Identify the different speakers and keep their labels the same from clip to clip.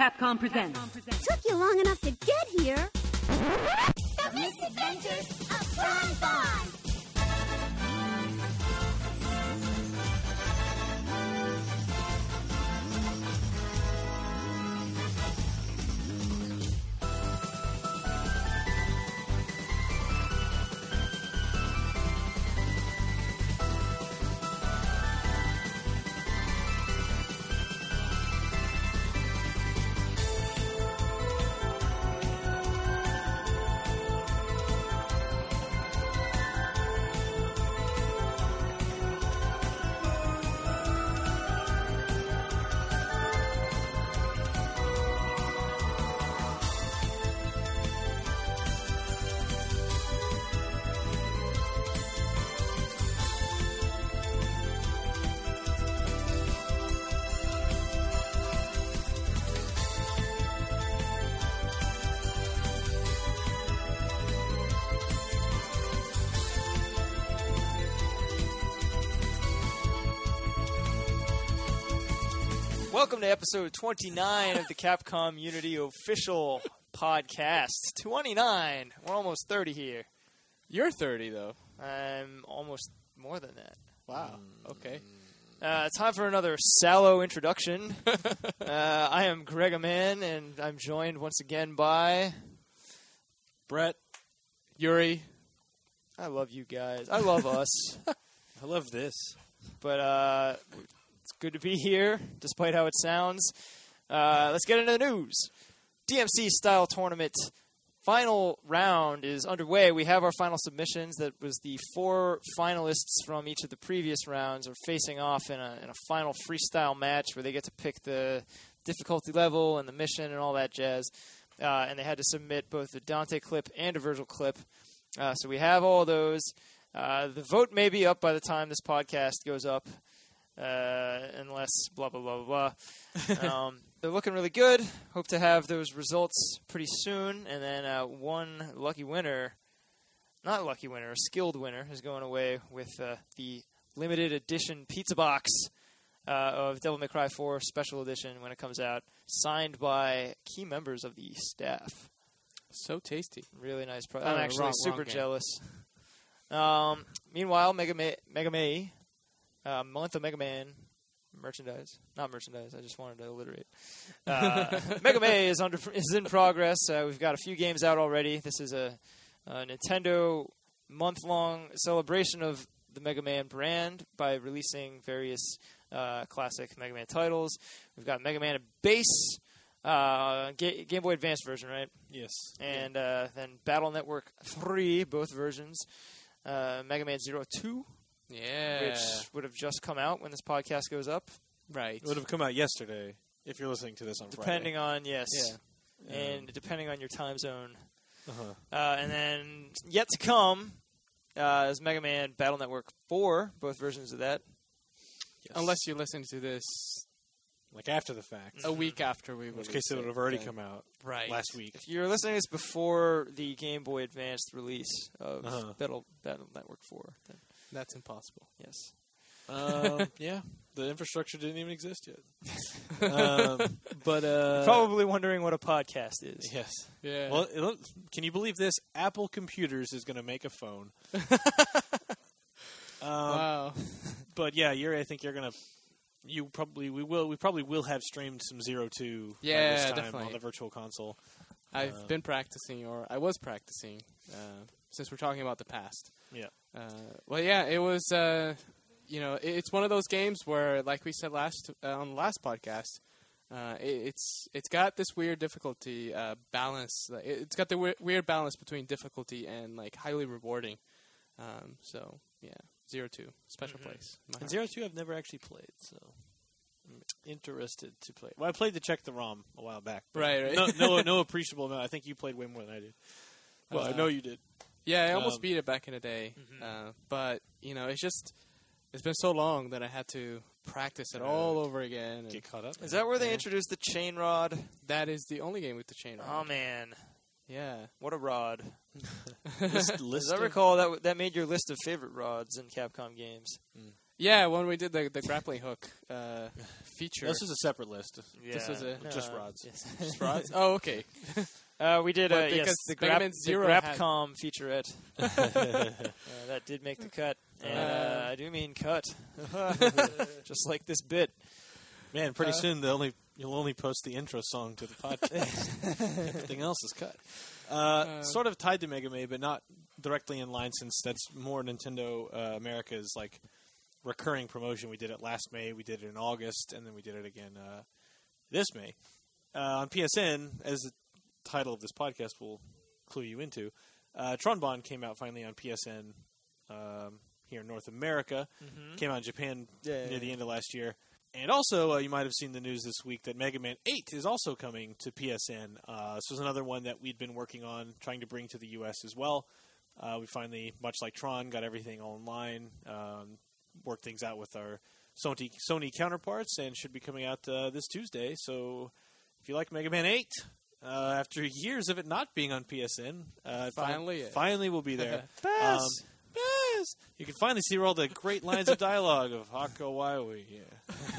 Speaker 1: Capcom presents.
Speaker 2: Took you long enough to get here.
Speaker 3: The Misadventures of Bon
Speaker 4: Welcome to episode 29 of the Capcom Unity official podcast. 29. We're almost 30 here.
Speaker 5: You're 30 though.
Speaker 4: I'm almost more than that.
Speaker 5: Wow. Okay.
Speaker 4: Uh, time for another sallow introduction. uh, I am Greg Man, and I'm joined once again by.
Speaker 5: Brett, Yuri,
Speaker 4: I love you guys. I love us.
Speaker 5: I love this.
Speaker 4: but uh, it's good to be here, despite how it sounds. Uh, let's get into the news. DMC style tournament final round is underway. We have our final submissions. That was the four finalists from each of the previous rounds are facing off in a, in a final freestyle match where they get to pick the difficulty level and the mission and all that jazz. Uh, and they had to submit both a Dante clip and a Virgil clip. Uh, so we have all those. Uh, the vote may be up by the time this podcast goes up, uh, unless blah blah blah blah. blah. um, they're looking really good. Hope to have those results pretty soon, and then uh, one lucky winner, not lucky winner, a skilled winner, is going away with uh, the limited edition pizza box uh, of Devil May Cry 4 Special Edition when it comes out, signed by key members of the staff.
Speaker 5: so tasty.
Speaker 4: Really nice. Pro-
Speaker 5: Oh,
Speaker 4: I'm actually
Speaker 5: wrong-
Speaker 4: super
Speaker 5: wrong
Speaker 4: jealous. Um, meanwhile, Mega May, Mega May, uh, month of Mega Man merchandise, not merchandise. I just wanted to alliterate. Uh, Mega May is under is in progress. Uh, we've got a few games out already. This is a, a Nintendo month long celebration of the Mega Man brand by releasing various uh, classic Mega Man titles. We've got Mega Man Base. Uh, Ga- Game Boy Advance version, right?
Speaker 5: Yes.
Speaker 4: and uh, then Battle Network 3, both versions. Uh, Mega Man Zero Two,
Speaker 5: Yeah.
Speaker 4: which would have just come out when this podcast goes up,
Speaker 5: right.
Speaker 6: It would have come out yesterday if you're listening to this on Friday.
Speaker 4: depending on yes,
Speaker 5: Yeah.
Speaker 4: and depending on your time zone.
Speaker 6: Uh-huh.
Speaker 4: Uh, and then yet to come uh, is Mega Man Battle Network 4, both versions of that.
Speaker 6: Yes.
Speaker 5: Unless you listen to this
Speaker 6: like after the fact,
Speaker 5: a week after we
Speaker 6: in which case it would have already
Speaker 5: then-
Speaker 6: come out
Speaker 5: Right.
Speaker 6: last week.
Speaker 4: If you're listening to this before the Game Boy Advanced release of
Speaker 6: Uh-huh.
Speaker 4: Battle Battle Network 4, then
Speaker 5: That's impossible.
Speaker 4: yes.
Speaker 6: Um, yeah, the infrastructure didn't even exist yet. um, but uh,
Speaker 4: Probably wondering what a podcast is.
Speaker 6: yes.
Speaker 5: Yeah.
Speaker 6: Well, it, look- can you believe this? Apple Computers is going to make a phone. um,
Speaker 5: wow.
Speaker 6: But yeah, you're. I think you're going to. You probably we will we probably will have streamed some Zero Two by
Speaker 5: Yeah,
Speaker 6: this time
Speaker 5: definitely.
Speaker 6: on the Virtual Console.
Speaker 5: I've
Speaker 6: Uh,
Speaker 5: been practicing, or I was practicing, uh, since we're talking about the past.
Speaker 6: Yeah.
Speaker 5: Uh, well, yeah, it was. Uh, you know, it, it's one of those games where, like we said last uh, on the last podcast, uh, it, it's it's got this weird difficulty uh, balance. It's got the we- weird balance between difficulty and like highly rewarding. Um, so yeah, zero two special
Speaker 4: Mhm.
Speaker 5: place.
Speaker 6: And. Zero Two I've never actually played, so I'm interested to play. Well, I played the check the ROM a while back.
Speaker 5: Right, right.
Speaker 6: No, no, no appreciable amount. I think you played way more than I did. Well, I
Speaker 5: Uh,
Speaker 6: know you did.
Speaker 5: Yeah, I almost
Speaker 6: Um,
Speaker 5: beat it back in the day,
Speaker 4: Mhm.
Speaker 5: uh, but you know, it's just it's been so long that I had to practice it
Speaker 6: Uh,
Speaker 5: all over again. and
Speaker 6: Get caught up.
Speaker 4: Is that where they
Speaker 5: Yeah.
Speaker 4: introduced the chain rod?
Speaker 5: that is the only game with the chain. Rod.
Speaker 4: Oh man,
Speaker 5: yeah,
Speaker 4: what a rod!
Speaker 6: list,
Speaker 4: As I recall, that that made your list of favorite rods in Capcom games.
Speaker 5: Yeah, when we did the the grappling hook uh, feature.
Speaker 6: This is a separate list.
Speaker 5: This was a-
Speaker 6: Just rods.
Speaker 4: Yes.
Speaker 5: Just rods? Oh, okay.
Speaker 4: Uh, we did
Speaker 5: Well,
Speaker 4: uh, yes, the,
Speaker 5: Mega
Speaker 4: grap, the
Speaker 5: Zero had-
Speaker 4: featurette. uh, that did make the cut, and uh,
Speaker 5: Uh,
Speaker 4: I do mean cut, just like this bit.
Speaker 6: Man, pretty
Speaker 5: Uh,
Speaker 6: soon the only you'll only post the intro song to the podcast. Everything else is cut. Uh,
Speaker 5: Uh,
Speaker 6: sort of tied to Mega Man, but not directly in line since that's more Nintendo uh, America's like recurring promotion. We did it last May, we did it in August, and then we did it again uh, this May uh, on PSN. As the title of this podcast will clue you into, uh, Tron Bonne came out finally on PSN um, here in North America. Came out in Japan
Speaker 4: Yeah,
Speaker 6: near
Speaker 4: yeah,
Speaker 6: the
Speaker 4: yeah.
Speaker 6: end of last year. And also, uh, you might have seen the news this week that Mega Man 8 is also coming to PSN. Uh, this was another one that we'd been working on, trying to bring to the U.S. as well. Uh, we finally, much like Tron, got everything online, um, worked things out with our Sony, Sony counterparts, and should be coming out uh, this Tuesday. So if you like Mega Man 8, uh, after years of it not being on PSN, uh, it fin-
Speaker 5: Finally.
Speaker 6: finally will be there.
Speaker 4: Baz!
Speaker 6: Um, Baz! You can finally see all the great lines of dialogue of Hako Waiwi, yeah,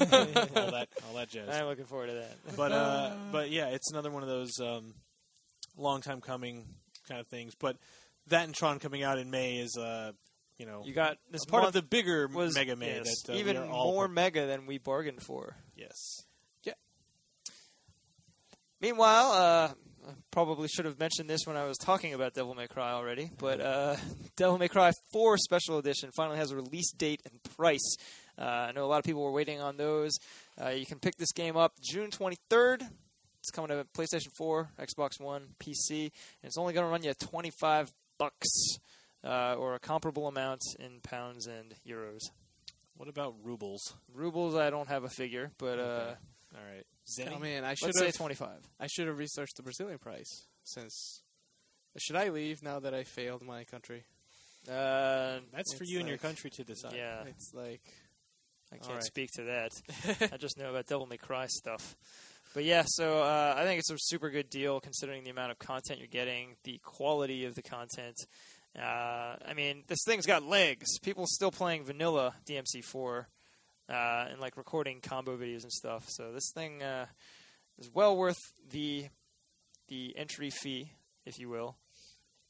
Speaker 6: all that, all that jazz.
Speaker 4: I'm looking forward to that.
Speaker 6: But uh, but yeah, it's another one of those um, long time coming kind of things. But that and Tron coming out in May is uh, you know,
Speaker 4: You got this
Speaker 6: part of the bigger
Speaker 4: was
Speaker 6: Mega Man
Speaker 4: yes,
Speaker 6: that uh,
Speaker 4: even more mega than we bargained for.
Speaker 6: yes.
Speaker 4: Meanwhile, uh, I probably should have mentioned this when I was talking about Devil May Cry already, but uh, Devil May Cry 4 Special Edition finally has a release date and price. Uh, I know a lot of people were waiting on those. Uh, you can pick this game up June 23rd. It's coming to PlayStation 4, Xbox One, PC, and it's only going to run you 25 bucks uh, or a comparable amount in pounds and euros.
Speaker 6: What about rubles?
Speaker 4: Rubles, I don't have a figure, but uh,
Speaker 6: Okay. All right, Zenny.
Speaker 5: Oh man, I should
Speaker 4: let's say
Speaker 5: have
Speaker 4: 25.
Speaker 5: I should have researched the Brazilian price since. Should I leave now that I failed my country?
Speaker 4: Uh,
Speaker 6: That's for
Speaker 5: It's
Speaker 6: you and your
Speaker 5: like-
Speaker 6: country to decide.
Speaker 4: yeah.
Speaker 5: It's like
Speaker 4: I can't
Speaker 5: Alright.
Speaker 4: speak to that. I just know about Devil May Cry stuff. But yeah, so uh, I think it's a super good deal considering the amount of content you're getting, the quality of the content. Uh, I mean, this thing's got legs. People still playing vanilla DMC4 uh, and like recording combo videos and stuff. So this thing uh, is well worth the the entry fee, if you will.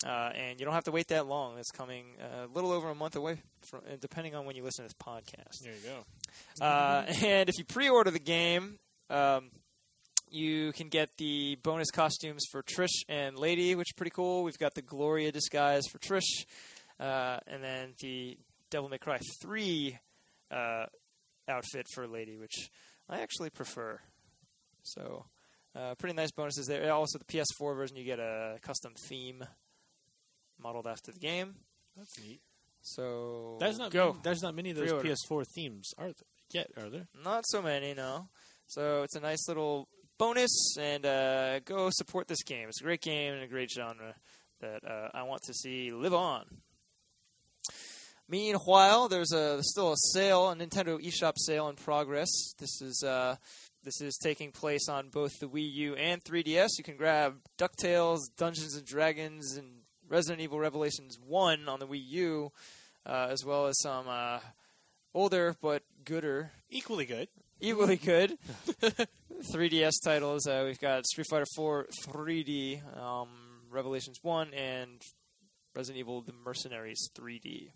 Speaker 4: Uh, and you don't have to wait that long. It's coming uh, a little over a month away, from, uh, depending on when you listen to this podcast.
Speaker 6: There you go.
Speaker 4: Uh, and if you pre-order the game, um, you can get the bonus costumes for Trish and Lady, which is pretty cool. We've got the Gloria disguise for Trish, uh, and then the Devil May Cry 3 uh, outfit for a Lady, which I actually prefer. So, uh, pretty nice bonuses there. Also, the PS4 version, you get a custom theme modeled after the game.
Speaker 6: That's neat.
Speaker 4: So,
Speaker 6: There's not
Speaker 4: go.
Speaker 6: there's not many of those
Speaker 4: Pre-order.
Speaker 6: PS4 themes are there yet, are there?
Speaker 4: Not so many, no. So it's a nice little bonus, and uh, go support this game. It's a great game and a great genre that uh, I want to see live on. Meanwhile, there's a there's still a sale, a Nintendo eShop sale in progress. This is uh, this is taking place on both the Wii U and 3DS. You can grab DuckTales, Dungeons and Dragons, and Resident Evil Revelations 1 on the Wii U, uh, as well as some uh, older but gooder
Speaker 6: Equally good.
Speaker 4: equally good 3DS titles. Uh, we've got Street Fighter 4 3D, um, Revelations 1, and Resident Evil: The Mercenaries 3D.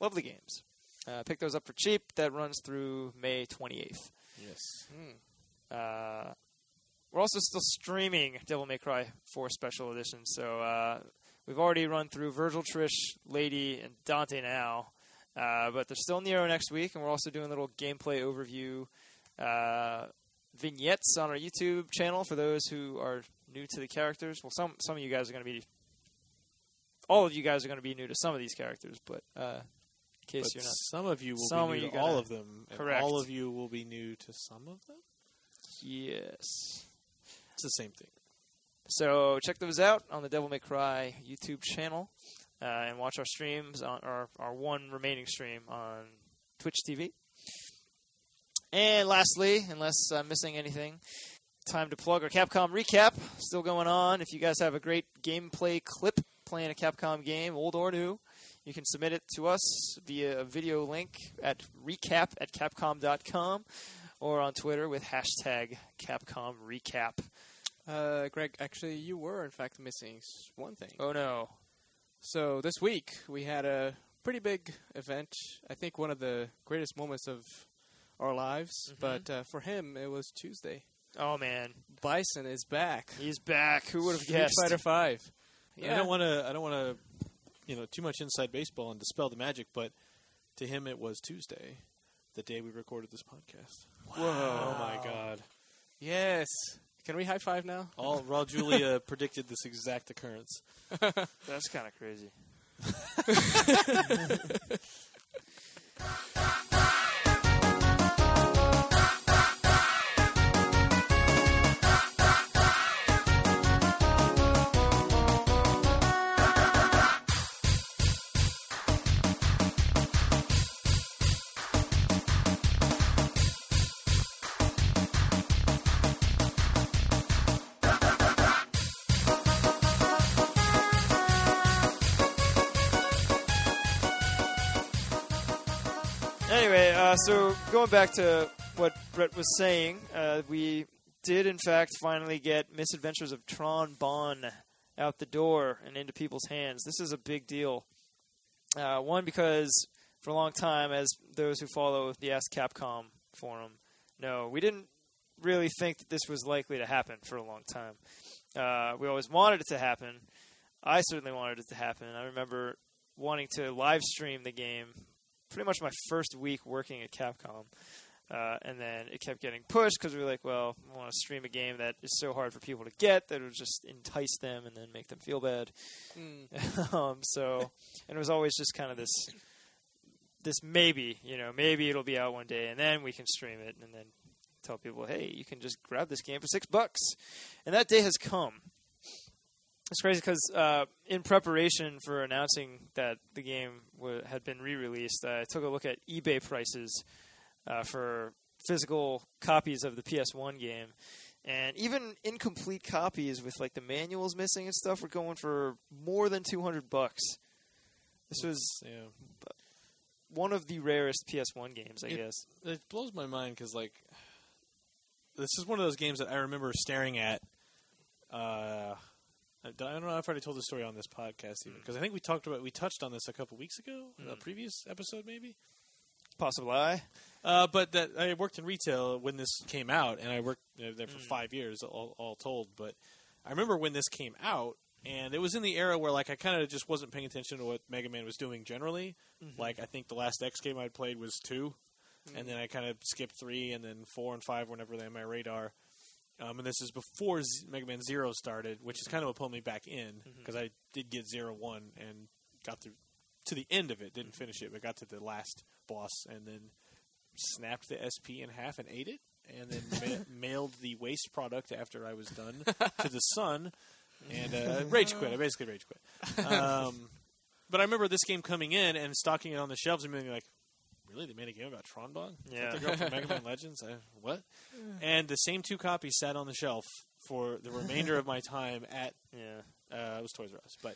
Speaker 4: Lovely games. Uh, pick those up for cheap. That runs through May 28th.
Speaker 6: Yes.
Speaker 4: Uh, we're also still streaming Devil May Cry 4 Special Edition. So uh, we've already run through Virgil, Trish, Lady, and Dante now. Uh, but there's still Nero next week, and we're also doing a little gameplay overview uh, vignettes on our YouTube channel for those who are new to the characters. Well, some some of you guys are going to be, all of you guys are going to be new to some of these characters, but uh, in case
Speaker 6: But
Speaker 4: you're not,
Speaker 6: some of you will
Speaker 4: Some
Speaker 6: be new to all
Speaker 4: gonna-
Speaker 6: of them.
Speaker 4: Correct.
Speaker 6: All of you will be new to some of them.
Speaker 4: yes.
Speaker 6: It's the same thing.
Speaker 4: So check those out on the Devil May Cry YouTube channel, uh, and watch our streams on our our one remaining stream on Twitch TV. And lastly, unless I'm missing anything, time to plug our Capcom recap. Still going on. If you guys have a great gameplay clip playing a Capcom game, old or new, You can submit it to us via a video link at recap at capcom.com or on Twitter with hashtag Capcom Recap.
Speaker 5: Uh, Greg, actually, you were in fact missing one thing.
Speaker 4: Oh no.
Speaker 5: So this week we had a pretty big event. I think one of the greatest moments of our lives.
Speaker 4: Mhm.
Speaker 5: But uh, for him, it was Tuesday.
Speaker 4: Oh man.
Speaker 5: Bison is back.
Speaker 4: He's back. Who would have
Speaker 5: Street
Speaker 4: guessed?
Speaker 5: Fighter Five.
Speaker 6: I don't want to. I don't want to. You know, too much inside baseball and dispel the magic. But to him, it was Tuesday, the day we recorded this podcast.
Speaker 5: Whoa.
Speaker 6: Oh my God!
Speaker 5: Yes. Can we high five now?
Speaker 6: All Raw Julia predicted this exact occurrence.
Speaker 4: That's kind of crazy. so going back to what Brett was saying, uh, we did in fact finally get Misadventures of Tron Bon out the door and into people's hands. This is a big deal. Uh, one because for a long time, as those who follow the Ask Capcom forum know, we didn't really think that this was likely to happen for a long time. Uh, we always wanted it to happen. I certainly wanted it to happen. I remember wanting to live stream the game pretty much my first week working at Capcom. Uh, and then it kept getting pushed because we were like, well, we want to stream a game that is so hard for people to get that it would just entice them and then make them feel bad. um, so, and it was always just kind of this, this maybe, you know, maybe it'll be out one day and then we can stream it and then tell people, hey, you can just grab this game for six bucks. And that day has come. It's crazy because uh, in preparation for announcing that the game w- had been re-released, I took a look at eBay prices uh, for physical copies of the PS1 game, and even incomplete copies with like the manuals missing and stuff were going for more than two hundred bucks. This was
Speaker 6: Yeah,
Speaker 4: one of the rarest PS1 games, I
Speaker 6: It-
Speaker 4: guess.
Speaker 6: it blows my mind because like this is one of those games that I remember staring at. Uh, I don't know if I already told the story on this podcast even because I think we talked about we touched on this a couple weeks ago, a
Speaker 4: Mm.
Speaker 6: previous episode maybe.
Speaker 4: Possible lie.
Speaker 6: Uh, but that I worked in retail when this came out, and I worked uh, there for
Speaker 4: Mm.
Speaker 6: five years, all, all told. But I remember when this came out, and it was in the era where like I kind of just wasn't paying attention to what Mega Man was doing generally. Like I think the last X game I'd played was two, and then I kind of skipped three, and then four and five were never on my radar. Um, and this is before Z- Mega Man Zero started, which is kind of what pulled me back in because I did get Zero One and got through to the end of it. Didn't finish it, but got to the last boss, and then snapped the SP in half and ate it, and then ma- mailed the waste product after I was done to the sun, and uh, rage quit. I basically rage quit. Um, but I remember this game coming in and stocking it on the shelves and being like, "Really? They made a game about Tron Bonne?
Speaker 4: Yeah.
Speaker 6: they're going for Mega Man Legends? I, what?" And the same two copies sat on the shelf for the remainder of my time at
Speaker 4: Yeah.
Speaker 6: uh, it was Toys R Us, but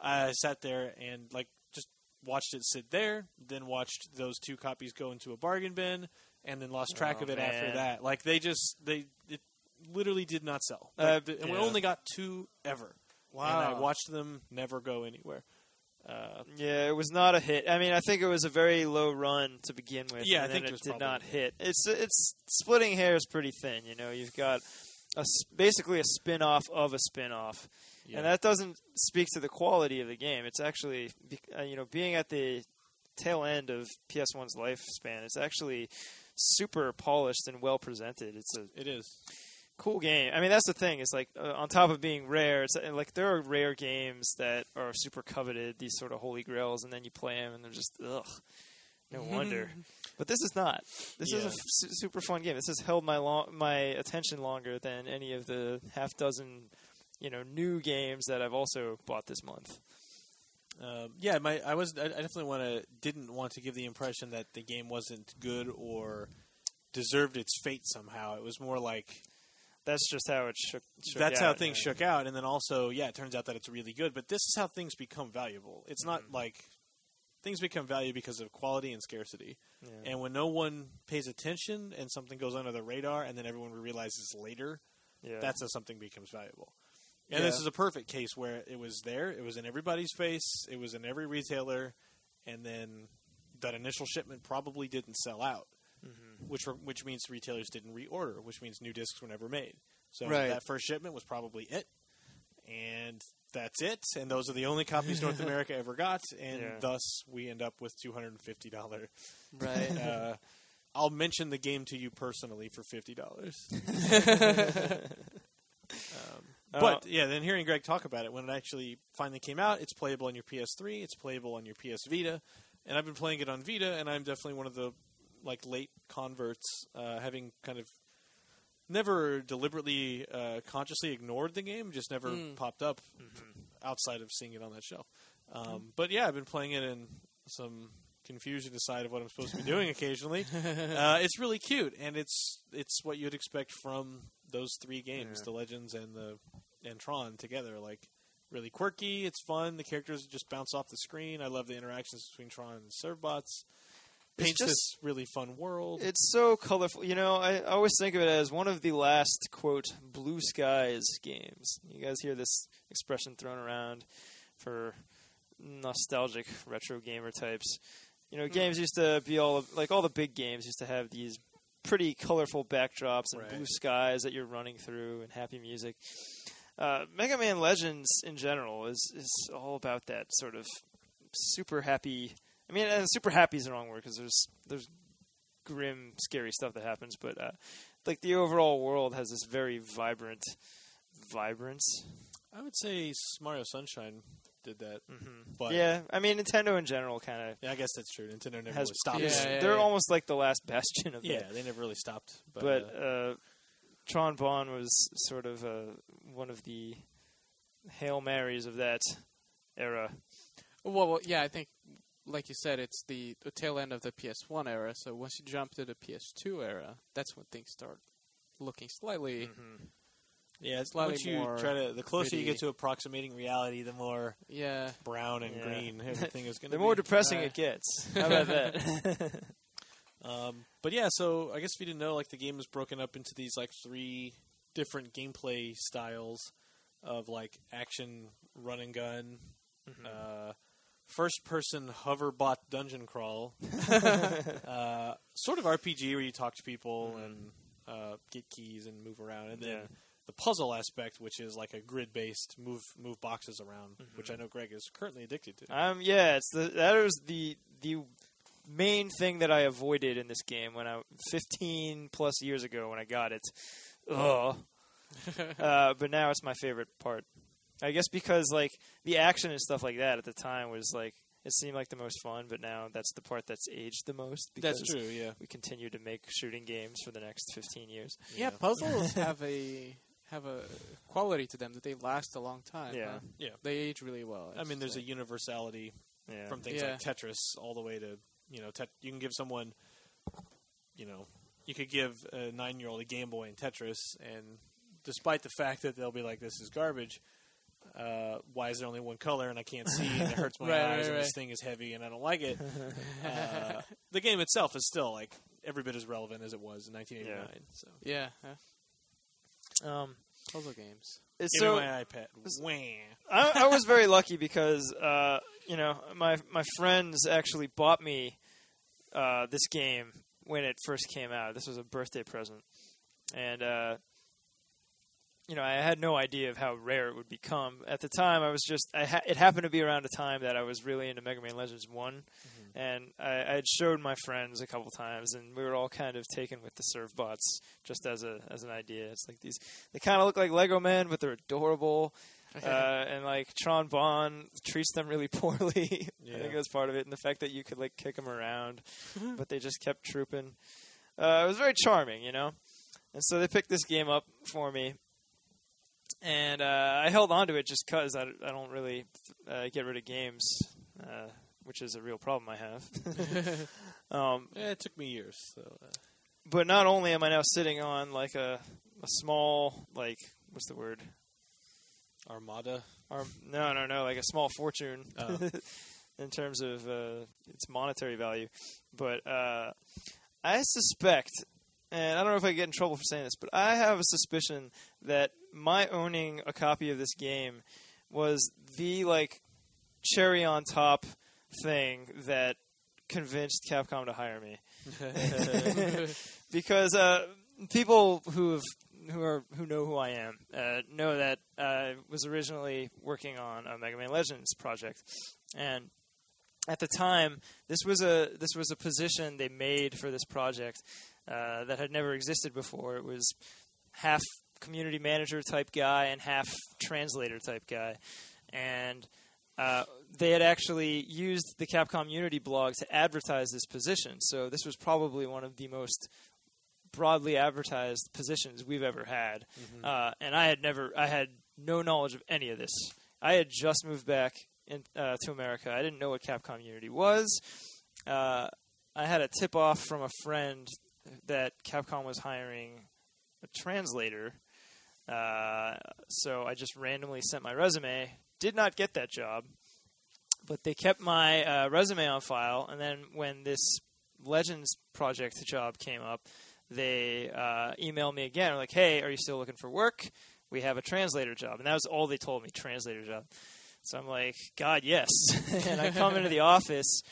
Speaker 6: I sat there and like just watched it sit there, then watched those two copies go into a bargain bin, and then lost track
Speaker 4: Oh,
Speaker 6: of it
Speaker 4: man.
Speaker 6: after that. Like they just they it literally did not sell,
Speaker 4: Uh,
Speaker 6: Like, the- and we only got two ever.
Speaker 5: Wow.
Speaker 6: And I watched them never go anywhere. Uh,
Speaker 4: Yeah, it was not a hit. I mean, I think it was a very low run to begin with.
Speaker 6: Yeah, I
Speaker 4: and
Speaker 6: think
Speaker 4: then
Speaker 6: it
Speaker 4: did not hit. It's it's splitting hairs pretty thin. You know, you've got a basically a spin off of a spin off,
Speaker 6: yeah.
Speaker 4: and that doesn't speak to the quality of the game. It's actually uh, you know being at the tail end of PS1's lifespan. It's actually super polished and well presented. It's a
Speaker 6: it is.
Speaker 4: Cool game. I mean, that's the thing. Is like uh, on top of being rare, it's uh, like there are rare games that are super coveted. These sort of holy grails, and then you play them, and they're just ugh. No wonder. But this is not. This is a
Speaker 6: Yeah.
Speaker 4: f- su- super fun game. This has held my long my attention longer than any of the half dozen, you know, new games that I've also bought this month.
Speaker 6: Um, yeah, my I was I definitely want to didn't want to give the impression that the game wasn't good or deserved its fate somehow. It was more like
Speaker 4: That's just how it shook. shook
Speaker 6: that's how things shook out and then also yeah it turns out that it's really good but this is how things become valuable it's not
Speaker 4: Mm-hmm.
Speaker 6: like things become value because of quality and scarcity.
Speaker 4: Yeah.
Speaker 6: And when no one pays attention and something goes under the radar, and then everyone realizes later,
Speaker 4: yeah.
Speaker 6: that's how something becomes valuable. And this is a perfect case where it was there, it was in everybody's face, it was in every retailer, and then that initial shipment probably didn't sell out,
Speaker 4: Mm-hmm.
Speaker 6: which were, which means retailers didn't reorder, which means new discs were never made. So
Speaker 5: Right.
Speaker 6: that first shipment was probably it, and that's it. And those are the only copies North America ever got, and
Speaker 4: Yeah.
Speaker 6: thus we end up with two hundred and fifty dollar.
Speaker 5: Right.
Speaker 6: Uh, I'll mention the game to you personally for fifty dollars. um, but yeah, then hearing Greg talk about it when it actually finally came out, it's playable on your PS3, it's playable on your PS Vita, and I've been playing it on Vita, and I'm definitely one of the like late converts, uh, having kind of never deliberately, uh, consciously ignored the game, just never
Speaker 5: Mm.
Speaker 6: popped up outside of seeing it on that shelf. Um, But yeah, I've been playing it in some confusion aside of what I'm supposed to be doing occasionally. uh, it's really cute, and it's it's what you'd expect from those three games,
Speaker 4: Yeah.
Speaker 6: the Legends and the and Tron together. Like really quirky, it's fun. The characters just bounce off the screen. I love the interactions between Tron and Servbots.
Speaker 4: It's
Speaker 6: Paints
Speaker 4: just-
Speaker 6: this really fun world.
Speaker 4: It's so colorful. You know, I I always think of it as one of the last quote blue skies games. You guys hear this expression thrown around for nostalgic retro gamer types. You know, games used to be all of, like all the big games used to have these pretty colorful backdrops and
Speaker 6: Right.
Speaker 4: blue skies that you're running through and happy music. Uh, Mega Man Legends in general is is all about that sort of super happy. I mean, uh, super happy is the wrong word because there's there's grim, scary stuff that happens, but uh, like the overall world has this very vibrant vibrance.
Speaker 6: I would say Mario Sunshine did that,
Speaker 4: Mm-hmm.
Speaker 6: but
Speaker 4: yeah, I mean Nintendo in general kind of
Speaker 6: yeah, I guess that's true. Nintendo never
Speaker 4: has
Speaker 6: really stopped.
Speaker 5: Yeah, yeah,
Speaker 4: they're
Speaker 5: yeah.
Speaker 4: almost like the last bastion of
Speaker 6: Yeah,
Speaker 4: that.
Speaker 6: they never really stopped. But,
Speaker 4: But
Speaker 6: uh,
Speaker 4: uh, Tron Bonne was sort of uh, one of the hail marys of that era.
Speaker 5: Well, well, yeah, I think, like you said, it's the, the tail end of the PS1 era. So once you jump to the PS2 era, that's when things start looking slightly.
Speaker 4: Mm-hmm.
Speaker 6: yeah, it's
Speaker 5: slightly
Speaker 6: once you
Speaker 5: more
Speaker 6: try to, the closer you get to approximating reality, the more
Speaker 5: Yeah,
Speaker 6: brown and
Speaker 4: Yeah.
Speaker 6: green everything is going to
Speaker 4: The
Speaker 6: be.
Speaker 4: more depressing
Speaker 5: Right.
Speaker 4: it gets. How about that?
Speaker 6: Um, but yeah, so I guess if you didn't know, like the game is broken up into these like three different gameplay styles of like action, run and gun,
Speaker 4: Mm-hmm.
Speaker 6: uh, first person hoverbot dungeon crawl, uh, sort of RPG where you talk to people and uh, get keys and move around, and then.
Speaker 4: Yeah.
Speaker 6: the puzzle aspect, which is like a grid based move move boxes around, which
Speaker 4: Mm-hmm.
Speaker 6: I know Greg is currently addicted to.
Speaker 4: Um, yeah, it's the that was the the main thing that I avoided in this game when I 15 plus years ago when I got it. Ugh. uh, but now it's my favorite part. I guess because like the action and stuff like that at the time was like it seemed like the most fun, but now that's the part that's aged the most. Because
Speaker 6: That's true. Yeah.
Speaker 4: We continue to make shooting games for the next 15 years.
Speaker 5: yeah. Puzzles have a have a quality to them that they last a long time.
Speaker 4: Yeah.
Speaker 5: huh?
Speaker 6: Yeah.
Speaker 5: they age really well.
Speaker 6: I mean, there's a universality
Speaker 4: Yeah.
Speaker 6: from things
Speaker 5: Yeah.
Speaker 6: like Tetris all the way to you know tet- you can give someone you know you could give a nine year old a Game Boy and Tetris and despite the fact that they'll be like this is garbage uh, why is there only one color and I can't see and it hurts my
Speaker 5: Right,
Speaker 6: eyes
Speaker 5: right,
Speaker 6: and this thing is heavy and I don't like it uh, the game itself is still like every bit as relevant as it was in 1989 so
Speaker 5: yeah, yeah.
Speaker 4: Um,
Speaker 5: Puzzle games.
Speaker 4: it's
Speaker 6: give
Speaker 4: so
Speaker 6: me my iPad Wah.
Speaker 4: I, I was very lucky because uh, you know my my friends actually bought me uh, this game when it first came out. This was a birthday present, and uh, you know I had no idea of how rare it would become. At the time, I was just I ha- it happened to be around a time that I was really into Mega Man Legends One, and I, I had showed my friends a couple times, and we were all kind of taken with the Servbots just as a as an idea. It's like these they kind of look like Lego men, but they're adorable uh, and like Tron Bonne treats them really poorly. I
Speaker 6: Yeah.
Speaker 4: think that's part of it, and the fact that you could like kick them around, but they just kept trooping. Uh, it was very charming, you know. And so they picked this game up for me, and uh, I held on to it just because I, I don't really uh, get rid of games, uh, which is a real problem I have. um,
Speaker 6: yeah, it took me years so uh,
Speaker 4: but not only am I now sitting on like a a small like what's the word
Speaker 6: Armada
Speaker 4: Or no, no, no, like a small fortune.
Speaker 6: Oh.
Speaker 4: in terms of uh, its monetary value. But uh, I suspect, and I don't know if I get in trouble for saying this, but I have a suspicion that my owning a copy of this game was the like cherry on top thing that convinced Capcom to hire me. Because uh, people who have who are who know who I am uh, know that I was originally working on a Mega Man Legends project, and at the time this was a this was a position they made for this project uh, that had never existed before. It was half community manager type guy and half translator type guy, and uh, they had actually used the Capcom Unity blog to advertise this position. So this was probably one of the most broadly advertised positions we've ever had. Uh, and I had never, I had no knowledge of any of this. I had just moved back in, uh, to America. I didn't know what Capcom Unity was. Uh, I had a tip off from a friend that Capcom was hiring a translator. Uh, so I just randomly sent my resume. Did not get that job, but they kept my uh, resume on file. And then when this Legends project job came up, they uh, emailed me again. Like, hey, are you still looking for work? We have a translator job, and that was all they told me. Translator job. So I'm like, God, yes. and I come into the office,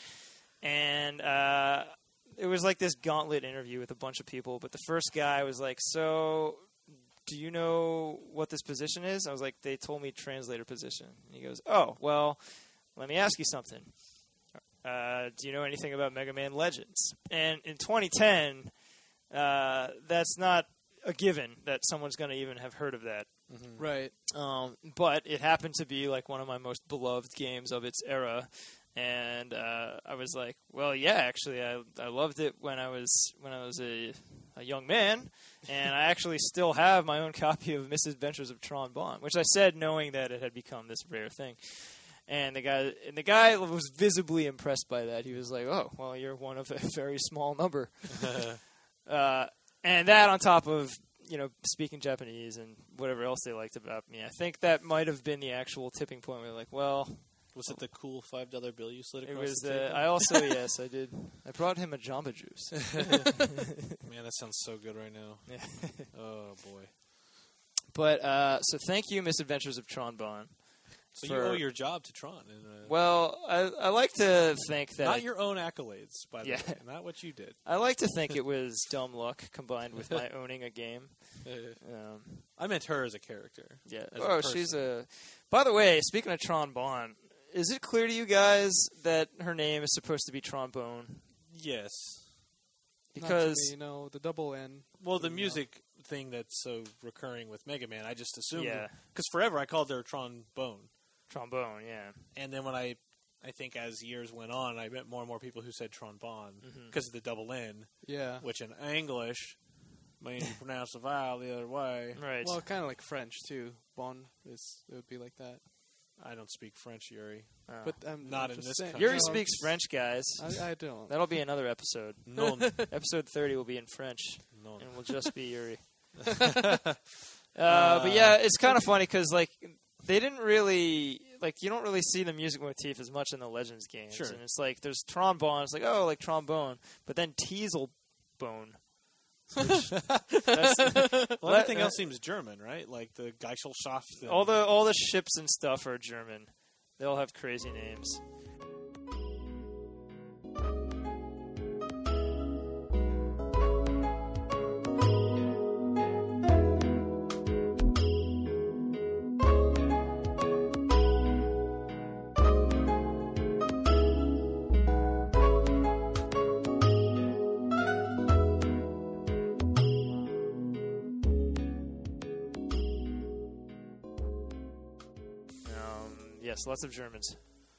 Speaker 4: and uh, it was like this gauntlet interview with a bunch of people. But the first guy was like, "So, do you know what this position is?" I was like, "They told me translator position." And he goes, "Oh, well, let me ask you something. Uh, do you know anything about Mega Man Legends?" And in 2010, uh, that's not a given that someone's going to even have heard of that.
Speaker 5: Right.
Speaker 4: Um, but it happened to be like one of my most beloved games of its era, and uh, I was like, "Well, yeah, actually, I I loved it when I was when I was a a young man, and I actually still have my own copy of Misadventures of Tron Bonne, which I said knowing that it had become this rare thing." And the guy and the guy was visibly impressed by that. He was like, "Oh, well, you're one of a very small number." uh, and that on top of you know speaking Japanese and whatever else they liked about me. I think that might have been the actual tipping point. Where they're like, well,
Speaker 6: Was it the cool five dollar bill you slid
Speaker 4: it
Speaker 6: across
Speaker 4: was.
Speaker 6: the
Speaker 4: Uh,
Speaker 6: table?
Speaker 4: I also yes, I did. I brought him a Jamba Juice.
Speaker 6: Man, that sounds so good right now.
Speaker 4: Yeah.
Speaker 6: Oh boy.
Speaker 4: but uh, so thank you, Misadventures of Tron Bonne.
Speaker 6: So you owe your job to Tron, uh,
Speaker 4: Well, I, I like to think that I,
Speaker 6: not your own accolades, by the
Speaker 4: Yeah.
Speaker 6: way, not what you did.
Speaker 4: I like to think it was dumb luck combined with my owning a game. Um,
Speaker 6: I meant her as a character.
Speaker 4: Yeah.
Speaker 6: as a
Speaker 4: oh, she's a. By the way, speaking of trombone, is it clear to you guys that her name is supposed to be trombone?
Speaker 6: Yes.
Speaker 4: Because
Speaker 5: you know the double N.
Speaker 6: Well, the
Speaker 5: Yeah.
Speaker 6: music thing that's so recurring with Mega Man, I just assumed.
Speaker 4: Yeah.
Speaker 6: Because forever I called her trombone,
Speaker 4: trombone, yeah.
Speaker 6: and then when I, I think as years went on, I met more and more people who said trombone
Speaker 4: Mhm.
Speaker 6: because of the double N,
Speaker 5: Yeah.
Speaker 6: which in English means you pronounce the vowel the other way.
Speaker 4: Right.
Speaker 5: Well, kind of like French too. Bon is it would be like that.
Speaker 6: I don't speak French, Yuri.
Speaker 4: Oh.
Speaker 5: But I'm
Speaker 6: Not
Speaker 5: I'm
Speaker 6: in this
Speaker 5: saying-
Speaker 6: country.
Speaker 4: Yuri
Speaker 5: no,
Speaker 4: speaks French, guys.
Speaker 5: I, I don't.
Speaker 4: That'll be another episode.
Speaker 6: Non,
Speaker 4: episode 30 will be in French,
Speaker 6: non.
Speaker 4: and will just be Yuri. uh, but yeah, it's kind of funny because like they didn't really like you don't really see the music motif as much in the Legends games,
Speaker 6: Sure.
Speaker 4: and it's like there's trombone, it's like oh like trombone, but then Teisel Bonne. That's,
Speaker 6: Well, everything
Speaker 4: uh,
Speaker 6: else seems German, right? Like the Gesellschaft. and-
Speaker 4: all the all the ships and stuff are German. They all have crazy names. Yes, lots of Germans.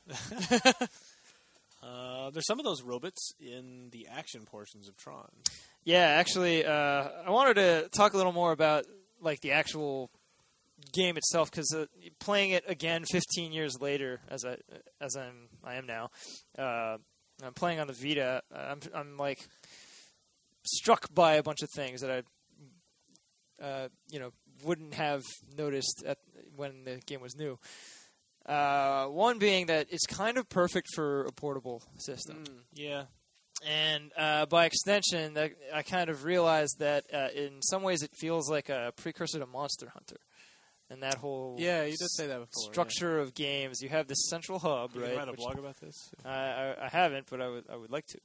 Speaker 6: Uh, there's some of those robots in the action portions of Tron.
Speaker 4: Yeah, actually, uh, I wanted to talk a little more about like the actual game itself because uh, playing it again 15 years later, as I as I'm I am now, uh, I'm playing on the Vita. I'm I'm like struck by a bunch of things that I uh, you know wouldn't have noticed at when the game was new. Uh, one being that it's kind of perfect for a portable system.
Speaker 6: Yeah.
Speaker 4: And uh, by extension, that, I kind of realized that uh, in some ways it feels like a precursor to Monster Hunter. And that whole
Speaker 5: Yeah, you did say that before. yeah.
Speaker 4: structure of games, you have this central hub,
Speaker 6: You
Speaker 4: right?
Speaker 6: write a blog about this.
Speaker 4: I, I, haven't, but I would I would like to.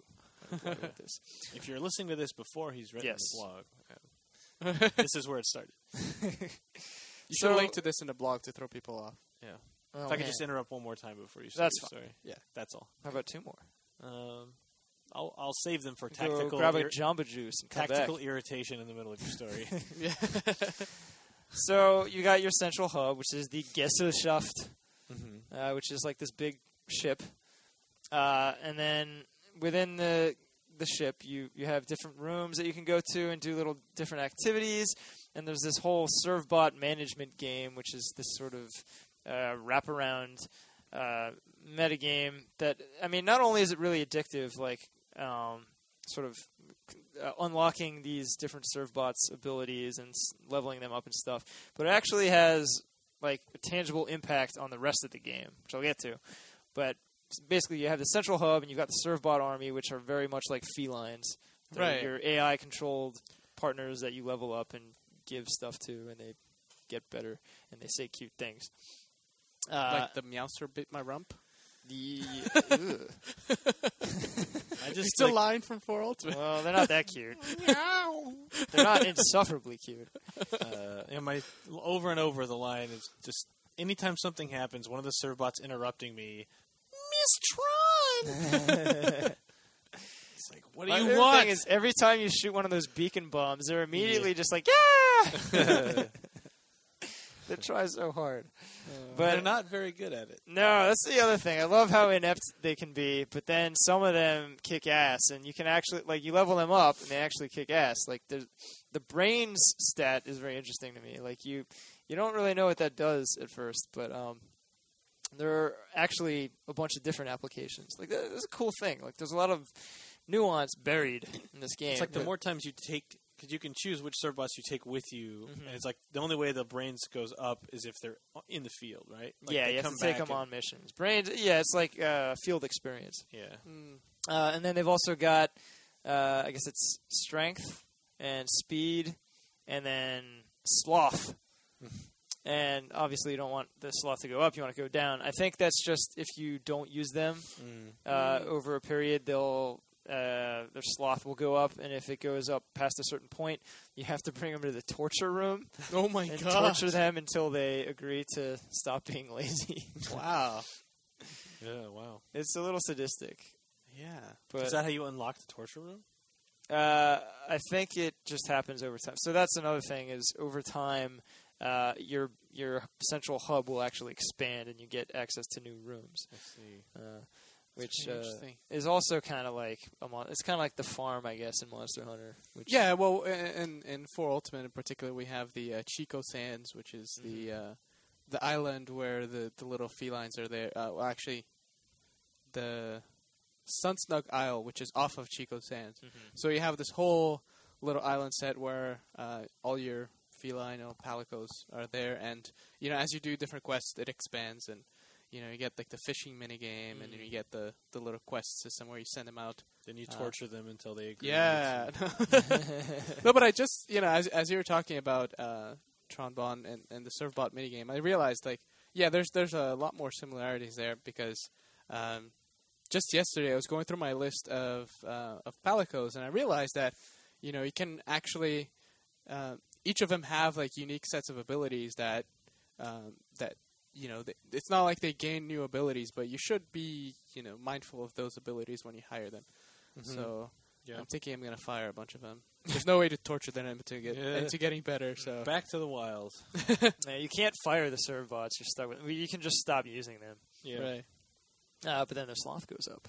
Speaker 4: write a this.
Speaker 6: If you're listening to this before he's written
Speaker 4: Yes.
Speaker 6: the blog, yeah. this is where it started.
Speaker 5: You should link to this in the blog to throw people off.
Speaker 4: Oh,
Speaker 6: if I could
Speaker 4: man.
Speaker 6: just interrupt one more time before you start
Speaker 4: That's
Speaker 6: your story. Yeah, that's all.
Speaker 4: How about two more?
Speaker 6: Um, I'll I'll save them for
Speaker 4: Go
Speaker 6: tactical
Speaker 4: grab a
Speaker 6: ir-
Speaker 4: Jamba Juice and come
Speaker 6: tactical
Speaker 4: back.
Speaker 6: irritation in the middle of your story.
Speaker 5: Yeah.
Speaker 4: So you got your central hub, which is the Gesellschaft,
Speaker 6: mm-hmm.
Speaker 4: uh, which is like this big ship, uh, and then within the the ship, you you have different rooms that you can go to and do little different activities. And there's this whole ServBot management game, which is this sort of uh, wraparound uh, metagame that I mean, not only is it really addictive, like um, sort of uh, unlocking these different ServBots abilities and s- leveling them up and stuff, but it actually has like a tangible impact on the rest of the game, which I'll get to. But basically, you have the central hub and you've got the ServBot army, which are very much like felines. They're
Speaker 5: Right.
Speaker 4: Your AI controlled partners that you level up and give stuff to, and they get better and they say cute things. Uh,
Speaker 5: like the meowser bit my rump.
Speaker 4: the.
Speaker 6: I just
Speaker 5: It's a line from Four Ultimate.
Speaker 4: well, they're not that cute. they're not insufferably cute.
Speaker 6: uh, you my over and over the line is just anytime something happens, one of the servbots interrupting me. Miss Tron. it's like, what do
Speaker 4: My
Speaker 6: you
Speaker 4: favorite
Speaker 6: want?
Speaker 4: thing is every time you shoot one of those beacon bombs, they're immediately just like, yeah. They try so hard,
Speaker 6: but they're not very good at it.
Speaker 4: no, that's the other thing. I love how inept they can be, but then some of them kick ass, and you can actually like you level them up, and they actually kick ass. Like the the brains stat is very interesting to me. Like you you don't really know what that does at first, but um. There are actually a bunch of different applications. Like that- that's a cool thing. Like there's a lot of nuance buried in this game.
Speaker 6: It's like the more times you take, because you can choose which servbots you take with you,
Speaker 4: Mhm.
Speaker 6: and it's like the only way the brains goes up is if they're in the field, right? Like
Speaker 4: yeah,
Speaker 6: they
Speaker 4: you have
Speaker 6: come
Speaker 4: to take them on missions. Brains, yeah, it's like uh, field experience.
Speaker 6: Yeah,
Speaker 5: Mm.
Speaker 4: Uh, and then they've also got, uh, I guess it's strength and speed, and then sloth. and obviously, you don't want the sloth to go up; you want to go down. I think that's just if you don't use them
Speaker 6: Mm.
Speaker 4: uh, over a period, they'll uh, their sloth will go up, and if it goes up past a certain point, you have to bring them to the torture room
Speaker 5: Oh my
Speaker 4: and
Speaker 5: god!
Speaker 4: torture them until they agree to stop being lazy.
Speaker 5: Wow.
Speaker 6: yeah, wow.
Speaker 4: it's a little sadistic,
Speaker 5: Yeah.
Speaker 4: but
Speaker 6: is that how you unlock the torture room?
Speaker 4: Uh, I think it just happens over time. So that's another thing is over time, uh, your your central hub will actually expand and you get access to new rooms,
Speaker 6: I see.
Speaker 4: uh, which uh, is also kind of like a mon- it's kind of like the farm, I guess, in Monster Hunter. Which
Speaker 5: Yeah, well, in in Four Ultimate in particular, we have the uh, Cheeko Sands, which is the uh, the island where the, the little felines are there. Uh, well, actually, the Sunsnug Isle, which is off of Cheeko Sands.
Speaker 4: Mhm.
Speaker 5: So you have this whole little island set where uh, all your feline or palicos are there, and you know as you do different quests, it expands, and you know you get like the fishing mini game, and then you get the the little quest system where you send them out
Speaker 6: Then you
Speaker 5: Uh,
Speaker 6: torture them until they agree.
Speaker 5: yeah. no, but I just you know as as you were talking about uh, Tron Bonne and and the Servbot minigame, I realized like yeah, there's there's a lot more similarities there because um, just yesterday I was going through my list of uh, of palicos and I realized that you know you can actually uh, each of them have like unique sets of abilities that um, that you know, th- it's not like they gain new abilities, but you should be, you know, mindful of those abilities when you hire them.
Speaker 6: Mhm.
Speaker 5: So
Speaker 6: Yeah.
Speaker 5: I'm thinking I'm gonna fire a bunch of them. There's no way to torture them into get
Speaker 6: Yeah.
Speaker 5: into getting better. So
Speaker 6: Back to the wild.
Speaker 4: Yeah, you can't fire the Servbots. You're stuck with. well, You can just stop using them.
Speaker 6: Yeah.
Speaker 5: right.
Speaker 4: Uh, but then the sloth goes up.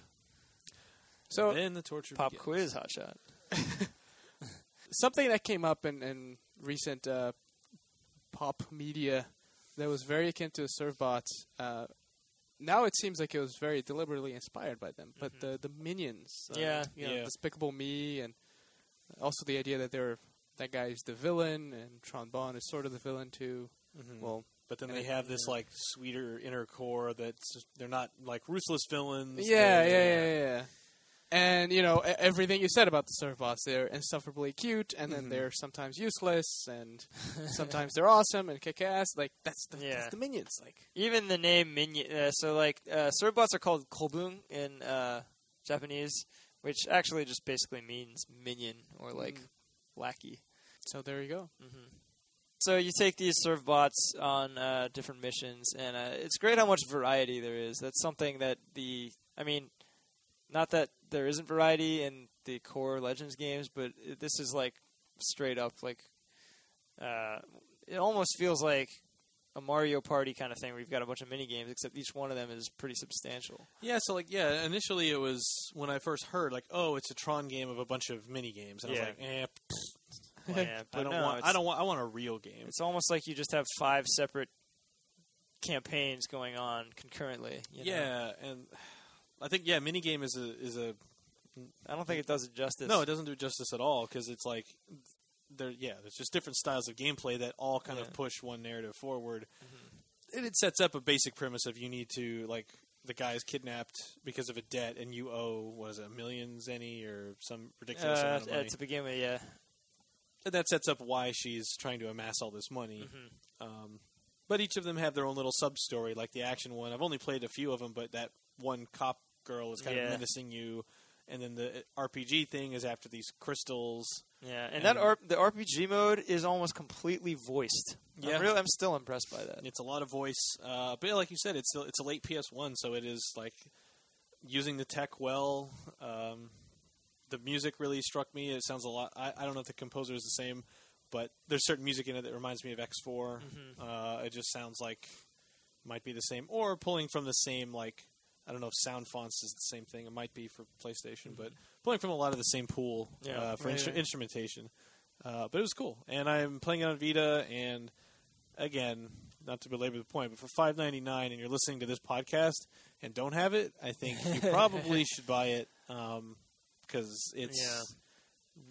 Speaker 5: So
Speaker 6: then the torture
Speaker 4: Pop
Speaker 6: begins.
Speaker 4: quiz, hotshot.
Speaker 5: something that came up in, in recent uh, pop media that was very akin to the Servbots. Uh, now it seems like it was very deliberately inspired by them, but the the minions, uh,
Speaker 4: Yeah.
Speaker 5: you know,
Speaker 6: Yeah.
Speaker 5: Despicable Me, and also the idea that they're that guy is the villain and Tron Bonne is sort of the villain too.
Speaker 6: Mhm.
Speaker 5: Well,
Speaker 6: but but then they
Speaker 5: it-
Speaker 6: have this like sweeter inner core that's they're not like ruthless villains.
Speaker 5: Yeah, yeah,
Speaker 6: They're-
Speaker 5: yeah, yeah. And you know everything you said about the Servbots, they're insufferably cute, and then
Speaker 6: Mhm.
Speaker 5: they're sometimes useless, and sometimes they're awesome and kick ass. Like that's the,
Speaker 4: Yeah.
Speaker 5: that's the minions. Like
Speaker 4: Even the name minion. Uh, so like uh, Servbots are called Kobun in uh, Japanese, which actually just basically means minion or like
Speaker 5: Mm.
Speaker 4: lackey.
Speaker 5: so, there you go.
Speaker 4: hmm So you take these Servbots on uh, different missions, and uh, it's great how much variety there is. That's something that the I mean, not that there isn't variety in the core Legends games, but it- this is like straight up like uh, it almost feels like a Mario Party kind of thing where you've got a bunch of mini games, except each one of them is pretty substantial.
Speaker 6: Yeah, so like yeah, initially it was when I first heard like, oh, it's a Tron game of a bunch of mini games, and I was like, eh, pfft,
Speaker 4: yeah,
Speaker 6: I don't
Speaker 4: no,
Speaker 6: want, I don't want, I want a real game.
Speaker 4: It's almost like you just have five separate campaigns going on concurrently. you know?
Speaker 6: Yeah, and I think yeah, mini game is a is a
Speaker 4: I don't think it does it justice.
Speaker 6: no, it doesn't do justice at all because it's like there yeah, there's just different styles of gameplay that all kind
Speaker 4: Yeah.
Speaker 6: of push one narrative forward. And it sets up a basic premise of you need to like the guy is kidnapped because of a debt and you owe was it a million zenny or some ridiculous
Speaker 4: uh,
Speaker 6: amount of
Speaker 4: uh,
Speaker 6: money.
Speaker 4: to begin with, yeah.
Speaker 6: And that sets up why she's trying to amass all this money.
Speaker 4: Mhm.
Speaker 6: Um, but each of them have their own little sub story. Like the action one, I've only played a few of them, but that one cop girl is kind
Speaker 4: Yeah.
Speaker 6: of menacing you, and then the RPG thing is after these crystals.
Speaker 4: Yeah, and,
Speaker 6: And-
Speaker 4: that R- the RPG mode is almost completely voiced.
Speaker 6: Yeah.
Speaker 4: I'm, really, I'm still impressed by that.
Speaker 6: It's a lot of voice, uh, but like you said, it's still, it's a late PS One, so it is like using the tech well. Um, the music really struck me. It sounds a lot. I, I don't know if the composer is the same, but there's certain music in it that reminds me of X4. Uh, it just sounds like might be the same, or pulling from the same like I don't know if sound fonts is the same thing. It might be for PlayStation, but pulling from a lot of the same pool
Speaker 4: Yeah.
Speaker 6: uh, for instru-
Speaker 5: right.
Speaker 6: instrumentation. Uh, but it was cool, and I'm playing it on Vita. And again, not to belabor the point, but for five ninety nine, and you're listening to this podcast and don't have it, I think you probably should buy it because it's
Speaker 4: Yeah.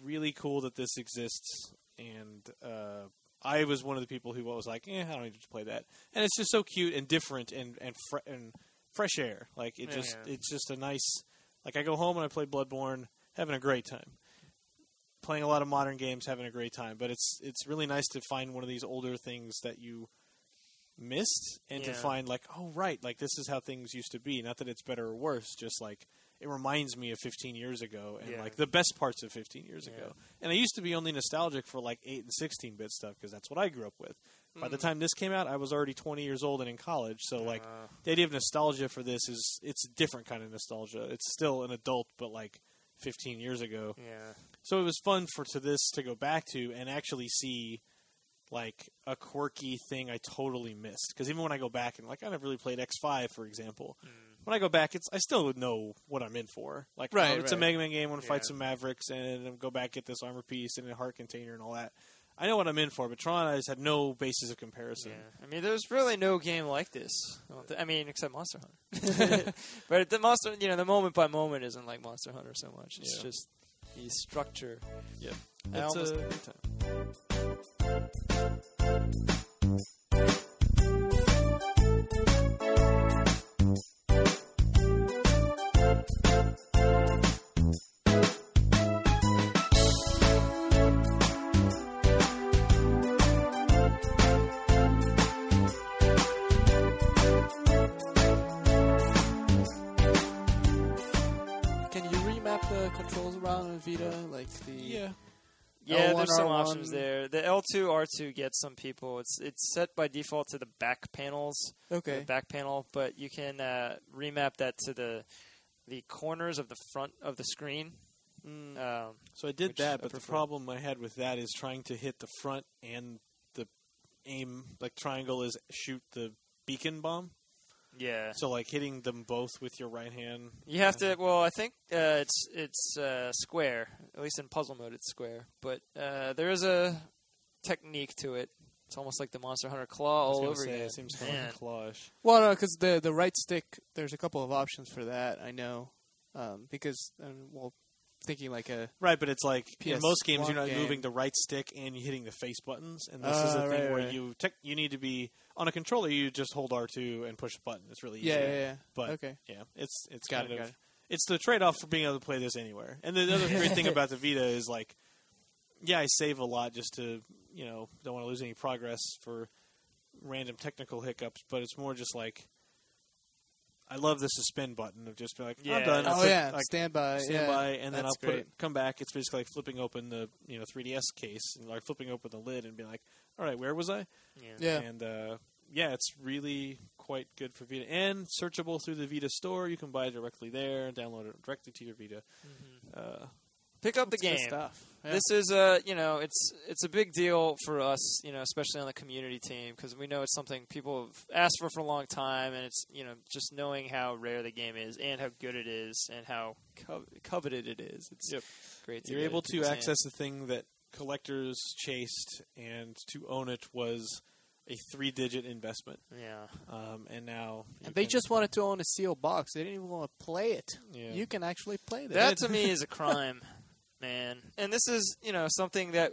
Speaker 6: really cool that this exists. And uh, I was one of the people who was like, "Eh, I don't need to play that." And it's just so cute and different and and fre- and fresh air. Like it
Speaker 4: Yeah,
Speaker 6: just
Speaker 4: yeah.
Speaker 6: it's just a nice. Like I go home and I play Bloodborne, having a great time. Playing a lot of modern games, having a great time. But it's it's really nice to find one of these older things that you missed and to find like, oh right, like this is how things used to be. Not that it's better or worse, just like it reminds me of 15 years ago and
Speaker 4: Yeah.
Speaker 6: like the best parts of 15 years
Speaker 4: Yeah.
Speaker 6: ago. And I used to be only nostalgic for like 8 and 16 bit stuff because that's what I grew up with. By the
Speaker 4: Mm.
Speaker 6: time this came out, I was already 20 years old and in college. So like
Speaker 4: Uh,
Speaker 6: the idea of nostalgia for this is it's a different kind of nostalgia. It's still an adult, but like 15 years ago.
Speaker 4: yeah,
Speaker 6: So it was fun for to this to go back to and actually see like a quirky thing I totally missed. Because even when I go back and like I never really played X Five, for example, when I go back, it's I still would know what I'm in for. Like,
Speaker 5: Right,
Speaker 6: oh, it's a
Speaker 5: right.
Speaker 6: Mega Man game. I want to fight some Mavericks and go back get this armor piece and a heart container and all that. I know what I'm in for, but Tron I just had no basis of comparison.
Speaker 4: yeah. I mean, there's really no game like this. I don't thi- I mean, except Monster Hunter. but the Monster, you know, the moment by moment isn't like Monster Hunter so much. It's
Speaker 6: Yeah.
Speaker 4: just the structure.
Speaker 6: Yeah. It's
Speaker 4: almost- uh,
Speaker 6: a good time.
Speaker 4: There's some
Speaker 5: R1.
Speaker 4: options there. The L2, R2 gets some people. It's it's set by default to the back panels,
Speaker 5: Okay.
Speaker 4: the back panel, but you can uh, remap that to the the corners of the front of the screen.
Speaker 6: Mm.
Speaker 4: Um,
Speaker 6: So I did that, but the problem I had with that is trying to hit the front and the aim like triangle is shoot the beacon bomb.
Speaker 4: Yeah,
Speaker 6: So like hitting them both with your right hand.
Speaker 4: you have to. Well, I think uh, it's it's uh, square. At least in puzzle mode, it's square. But uh, there is a technique to it. It's almost like the Monster Hunter claw
Speaker 6: I was
Speaker 4: all over
Speaker 6: say,
Speaker 4: again.
Speaker 6: It seems kind of clawish.
Speaker 5: Well, no, because the the right stick, there's a couple of options for that. I know, um, because um, well, thinking like a
Speaker 6: Right, but it's like in most games you're not
Speaker 5: game.
Speaker 6: moving the right stick and you're hitting the face buttons, and this is
Speaker 5: Ah,
Speaker 6: a thing
Speaker 5: right,
Speaker 6: where
Speaker 5: right.
Speaker 6: you tech you need to be On a controller, you just hold R two and push a button. It's really easy.
Speaker 5: Yeah, yeah, yeah.
Speaker 6: But
Speaker 5: okay.
Speaker 6: yeah, it's it's
Speaker 5: Got
Speaker 6: kind
Speaker 5: it,
Speaker 6: of
Speaker 5: it.
Speaker 6: it's the trade off for being able to play this anywhere. And the, the other great thing about the Vita is like, yeah, I save a lot just to you know don't want to lose any progress for random technical hiccups, but it's more just like. I love the suspend button of just be like,
Speaker 4: Yeah.
Speaker 6: I'm done.
Speaker 5: Oh
Speaker 6: put-
Speaker 5: yeah,
Speaker 6: like,
Speaker 5: standby.
Speaker 6: stand
Speaker 5: yeah,
Speaker 6: by, and then
Speaker 5: that's
Speaker 6: I'll put
Speaker 5: great.
Speaker 6: it, come back. It's basically like flipping open the you know 3ds case and like flipping open the lid and being like, all right, where was I?
Speaker 4: Yeah.
Speaker 5: Yeah.
Speaker 6: And uh, yeah, it's really quite good for Vita and searchable through the Vita store. You can buy it directly there and download it directly to your Vita. Uh,
Speaker 4: Pick up the game.
Speaker 5: stuff. Yeah.
Speaker 4: This is a you know it's it's a big deal for us you know especially on the community team because we know it's something people have asked for for a long time and it's you know just knowing how rare the game is and how good it is and how co- coveted it is it's
Speaker 6: Yep.
Speaker 4: great to
Speaker 6: you're able to access
Speaker 4: hands.
Speaker 6: the thing that collectors chased, and to own it was a three-digit investment.
Speaker 4: yeah
Speaker 6: Um, and now
Speaker 5: and they just wanted to own a sealed box. They didn't even want to play it.
Speaker 6: Yeah.
Speaker 5: You can actually play that.
Speaker 4: that to me is a crime man and this is you know something that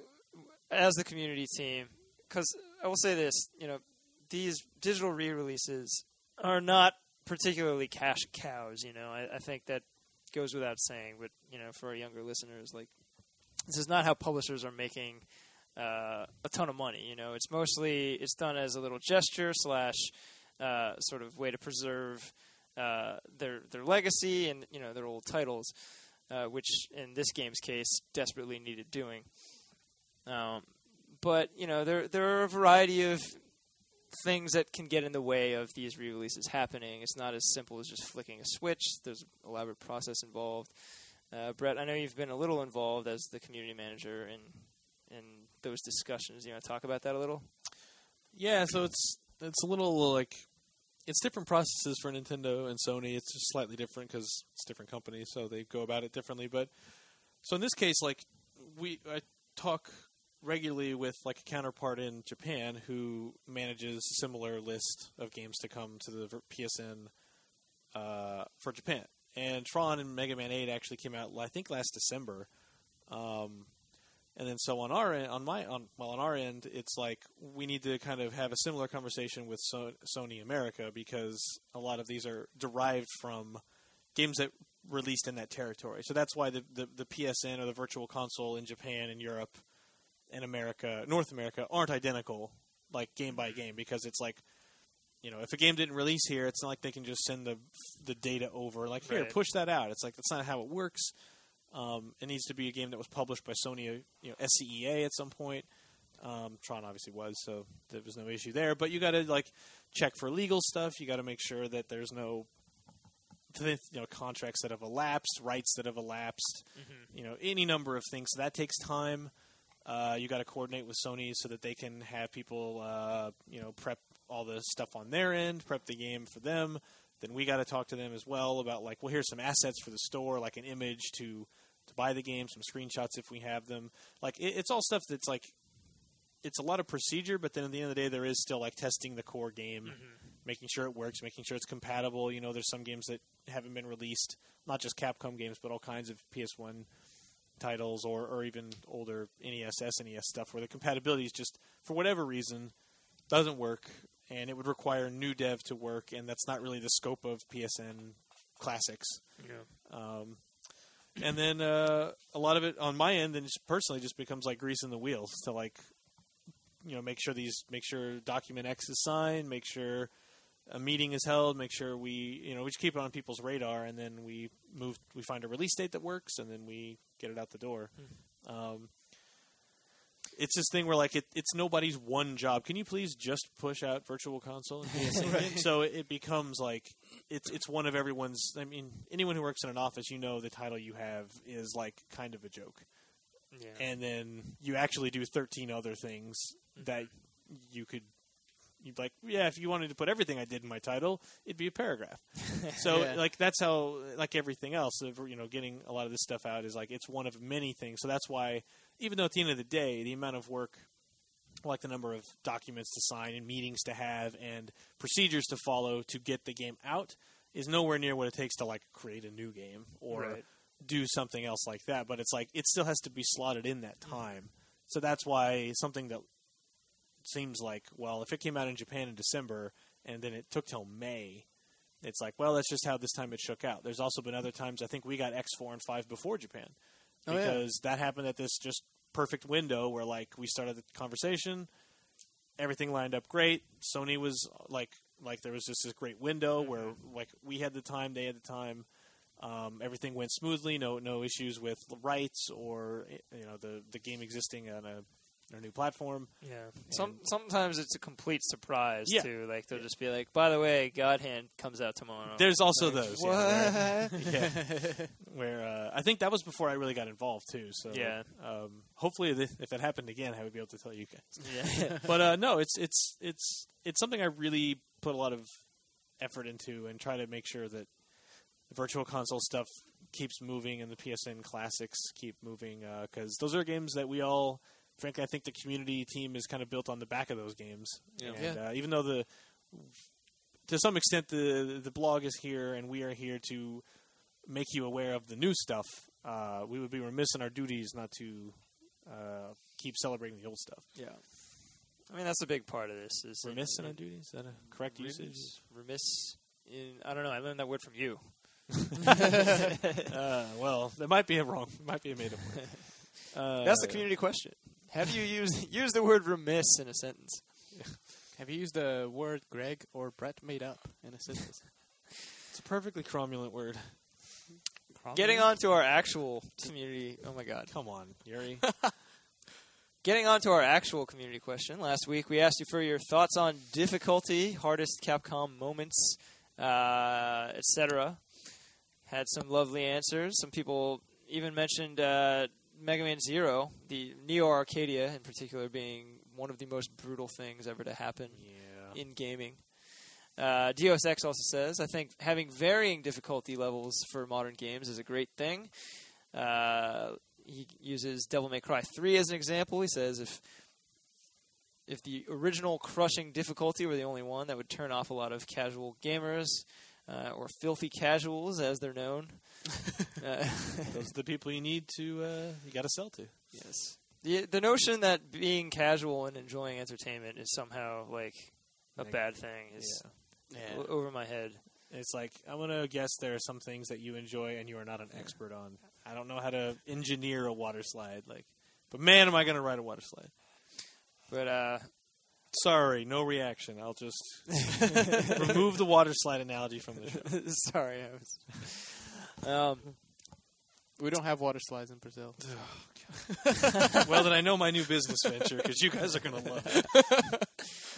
Speaker 4: as the community team because I will say this you know these digital re-releases are not particularly cash cows. You know, I, I think that goes without saying. But you know, for our younger listeners, like this is not how publishers are making uh, a ton of money. You know, it's mostly it's done as a little gesture slash uh, sort of way to preserve uh, their their legacy and you know their old titles, uh, which in this game's case desperately needed doing. Um, but you know, there there are a variety of things that can get in the way of these re-releases happening. It's not as simple as just flicking a switch. There's an elaborate process involved. Uh, Brett, I know you've been a little involved as the community manager in in those discussions. You want to talk about that a little?
Speaker 6: Yeah, so it's it's a little like it's different processes for Nintendo and Sony. It's just slightly different because it's different companies, so they go about it differently. But so in this case, like we I talk regularly with like a counterpart in Japan who manages a similar list of games to come to the PSN uh, for Japan. And Tron and Mega Man 8 actually came out, I think, last December. Um, and then so on our end, on my on well on our end, it's like we need to kind of have a similar conversation with so- Sony America because a lot of these are derived from games that released in that territory. So that's why the, the the PSN or the Virtual Console in Japan and Europe and America, North America, aren't identical like game by game because it's like you know if a game didn't release here, it's not like they can just send the the data over like here
Speaker 4: Right.
Speaker 6: push that out. It's like that's not how it works. Um, it needs to be a game that was published by Sony, you know, SCEA at some point. Um, Tron obviously was, so there was no issue there. But you got to like check for legal stuff. You got to make sure that there's no, you know, contracts that have elapsed, rights that have elapsed. You know, any number of things. So that takes time. Uh, you got to coordinate with Sony so that they can have people, uh, you know, prep all the stuff on their end, prep the game for them. Then we got to talk to them as well about like, well, here's some assets for the store, like an image to to buy the game, some screenshots if we have them. Like, it, it's all stuff that's like, it's a lot of procedure, but then at the end of the day, there is still like testing the core game, mm-hmm. making sure it works, making sure it's compatible. You know, there's some games that haven't been released, not just Capcom games, but all kinds of PS1 titles or, or even older NES, SNES stuff where the compatibility is just, for whatever reason, doesn't work, and it would require new dev to work, and that's not really the scope of PSN classics. Um, and then uh, a lot of it on my end, then just personally, just becomes like greasing the wheels to like, you know, make sure these, make sure document X is signed, make sure a meeting is held, make sure we, you know, we just keep it on people's radar, and then we move, we find a release date that works, and then we get it out the door. Um, it's this thing where like it, it's nobody's one job. Can you please just push out Virtual Console and PSN? games? So it becomes like it's it's one of everyone's. I mean, anyone who works in an office, you know, the title you have is like kind of a joke,
Speaker 4: Yeah.
Speaker 6: and then you actually do thirteen other things mm-hmm. that you could. You'd like, yeah, if you wanted to put everything I did in my title, it'd be a paragraph. So,
Speaker 5: Yeah.
Speaker 6: like, that's how, like everything else, of, you know, getting a lot of this stuff out is like it's one of many things. So that's why, even though at the end of the day, the amount of work, like the number of documents to sign and meetings to have and procedures to follow to get the game out, is nowhere near what it takes to like create a new game or
Speaker 4: Right.
Speaker 6: do something else like that. But it's like it still has to be slotted in that mm-hmm. time. So that's why something that seems like well, if it came out in Japan in December and then it took till May, it's like well, that's just how this time it shook out. There's also been other times I think we got X four and five before Japan
Speaker 5: Oh, yeah.
Speaker 6: because that happened at this just perfect window where like we started the conversation, everything lined up great. Sony was like like there was just this great window
Speaker 5: Mm-hmm.
Speaker 6: where like we had the time, they had the time. Um, everything went smoothly. No no issues with rights or you know the the game existing on a, on a new platform.
Speaker 4: Yeah. Some sometimes it's a complete surprise
Speaker 6: Yeah.
Speaker 4: too. Like they'll just be like, "By the way, God Hand comes out tomorrow."
Speaker 6: There's also those.
Speaker 4: what?
Speaker 6: Yeah, where, yeah, where uh, I think that was before I really got involved too. So
Speaker 4: Yeah.
Speaker 6: um, hopefully th- if that happened again, I would be able to tell you guys.
Speaker 4: yeah.
Speaker 6: but uh, no, it's it's it's it's something I really put a lot of effort into and try to make sure that the virtual console stuff keeps moving and the PSN classics keep moving because those are games that we all, frankly, I think the community team is kind of built on the back of those games.
Speaker 5: Yeah.
Speaker 6: And uh, even though the to some extent the the blog is here and we are here to make you aware of the new stuff, uh, we would be remiss in our duties not to uh, keep celebrating the old stuff.
Speaker 4: yeah. I mean, that's a big part of this. Is
Speaker 6: Remiss in our duties? Is that a correct usage?
Speaker 4: Remiss, remiss in I don't know. I learned that word from you.
Speaker 6: Uh, well, that might be a wrong. Might be a made up word. Uh,
Speaker 4: That's the community question. How do you used use the word remiss in a sentence?
Speaker 5: Have you used the word Greg or Brett made up in a sentence?
Speaker 6: It's a perfectly cromulent word.
Speaker 4: Getting on to our actual community. Oh my god.
Speaker 6: Come on, Yuri.
Speaker 4: Getting on to our actual community question. Last week we asked you for your thoughts on difficulty, hardest Capcom moments, uh, etc. Had some lovely answers. Some people even mentioned uh, Mega Man Zero, the Neo Arcadia in particular, being one of the most brutal things ever to happen
Speaker 6: yeah.
Speaker 4: in gaming. Uh, Deus Ex also says, I think having varying difficulty levels for modern games is a great thing. Uh, he uses Devil May Cry 3 as an example. He says if if the original crushing difficulty were the only one, that would turn off a lot of casual gamers uh, or filthy casuals, as they're known. uh,
Speaker 6: Those are the people you need to. Uh, you got to sell to.
Speaker 4: Yes. The the notion that being casual and enjoying entertainment is somehow like a
Speaker 6: Neg-
Speaker 4: bad thing is
Speaker 5: Yeah.
Speaker 4: o- over my head.
Speaker 6: It's like I'm gonna guess there are some things that you enjoy and you are not an expert on. I don't know how to engineer a water slide, like, but man, am I gonna ride a water slide?
Speaker 4: But uh,
Speaker 6: Sorry, no reaction. I'll just remove the water slide analogy from the show.
Speaker 4: sorry, I was. Um,
Speaker 5: We don't have water slides in Brazil.
Speaker 6: well, then I know my new business venture because you guys are gonna love it.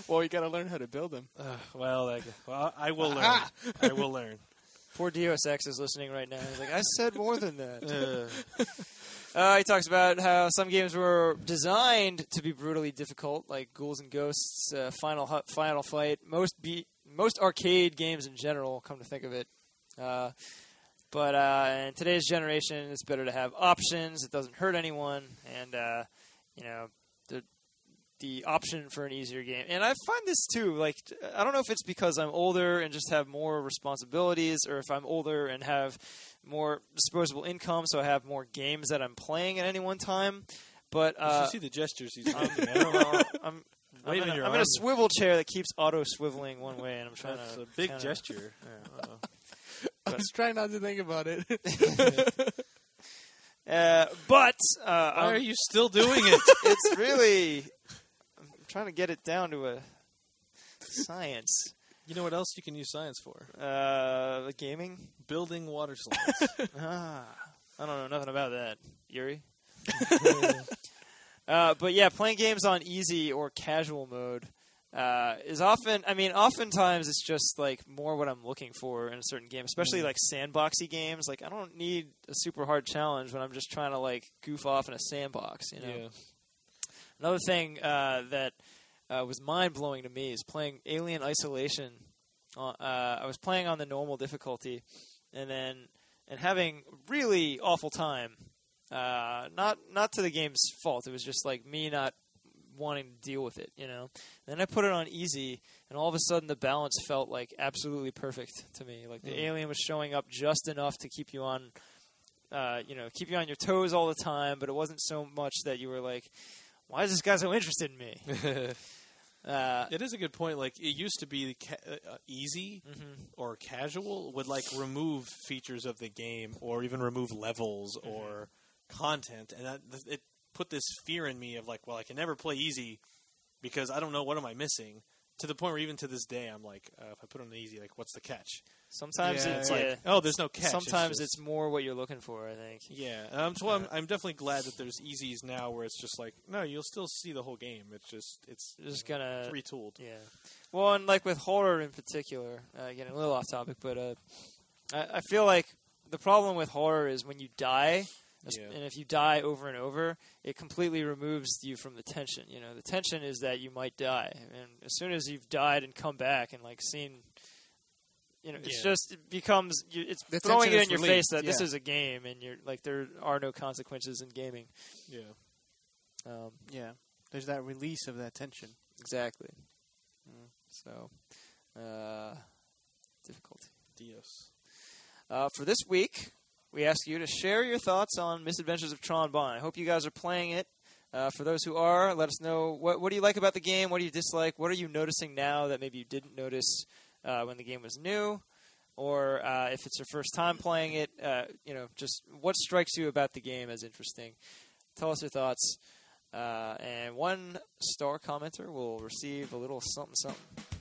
Speaker 5: Well, you got to learn how to build them.
Speaker 6: Uh, well, I, well, I will learn. I will learn.
Speaker 4: Poor Ex is listening right now. He's like, I said more than that.
Speaker 6: Uh,
Speaker 4: he talks about how some games were designed to be brutally difficult, like Ghouls and Ghosts, uh, Final Hu- Final Fight, most be- most arcade games in general. Come to think of it, uh, but uh, in today's generation, it's better to have options. It doesn't hurt anyone, and uh, you know the the option for an easier game. And I find this too. Like I don't know if it's because I'm older and just have more responsibilities, or if I'm older and have more disposable income, so I have more games that I'm playing at any one time. But
Speaker 6: you
Speaker 4: uh,
Speaker 6: should see the gestures he's
Speaker 4: I'm,
Speaker 6: making.
Speaker 4: I don't know. I'm, I'm, in a,
Speaker 6: your
Speaker 4: I'm in a swivel chair that keeps auto swiveling one way, and I'm trying
Speaker 6: That's
Speaker 4: to
Speaker 6: a big
Speaker 4: kinda-
Speaker 6: gesture.
Speaker 4: Yeah.
Speaker 5: I was trying not to think about it.
Speaker 4: Uh, but uh,
Speaker 6: Why
Speaker 4: um,
Speaker 6: are you still doing it?
Speaker 4: it's really I'm trying to get it down to a science.
Speaker 6: you know what else you can use science for?
Speaker 4: Uh, gaming.
Speaker 6: Building water slides.
Speaker 4: Ah, I don't know nothing about that, Yuri. uh, but yeah, playing games on easy or casual mode uh, is often. I mean, oftentimes it's just like more what I'm looking for in a certain game, especially like sandboxy games. Like I don't need a super hard challenge when I'm just trying to like goof off in a sandbox. You know.
Speaker 6: yeah.
Speaker 4: Another thing uh, that uh, was mind blowing to me is playing Alien Isolation. Uh, I was playing on the normal difficulty, and then and having really awful time. Uh, not not to the game's fault. It was just like me not wanting to deal with it. You know. then I put it on easy, and all of a sudden the balance felt like absolutely perfect to me. Like the
Speaker 6: Mm.
Speaker 4: alien was showing up just enough to keep you on. Uh, you know, keep you on your toes all the time, but it wasn't so much that you were like, why is this guy so interested in me? Uh,
Speaker 6: It is a good point. Like it used to be ca- uh, easy or casual would like remove features of the game or even remove levels or content, and that it put this fear in me of like, well, I can never play easy because I don't know what am I missing. To the point where even to this day, I'm like, uh, if I put on easy, like, what's the catch?
Speaker 4: sometimes
Speaker 5: Yeah,
Speaker 4: it's
Speaker 5: yeah.
Speaker 6: Like, oh, there's no catch.
Speaker 4: sometimes
Speaker 6: just-
Speaker 4: it's more what you're looking for. I think.
Speaker 6: yeah. Um, so I'm, I'm definitely glad that there's easies now where it's just like, no, you'll still see the whole game. It's just it's
Speaker 4: Just
Speaker 6: you know,
Speaker 4: gonna
Speaker 6: retooled.
Speaker 4: Yeah. Well, and like with horror in particular, uh, getting a little off topic, but uh, I, I feel like the problem with horror is when you die,
Speaker 6: Yeah.
Speaker 4: and if you die over and over, it completely removes you from the tension. You know, the tension is that you might die, and as soon as you've died and come back and like seen. You know, it's
Speaker 6: Yeah.
Speaker 4: just it becomes you, it's
Speaker 5: The
Speaker 4: throwing it in your
Speaker 5: released,
Speaker 4: face that this is a game, and you're like there are no consequences in gaming.
Speaker 6: Yeah.
Speaker 4: Um,
Speaker 5: Yeah, there's that release of that tension.
Speaker 4: exactly. Mm, So, uh, difficulty.
Speaker 6: Dios.
Speaker 4: Uh, for this week, we ask you to share your thoughts on Misadventures of Tron Bonne. I hope you guys are playing it. Uh, for those who are, let us know what what do you like about the game. What do you dislike? What are you noticing now that maybe you didn't notice uh, when the game was new, or uh, if it's your first time playing it? Uh, you know, just what strikes you about the game as interesting. Tell us your thoughts, uh, and one star commenter will receive a little something something.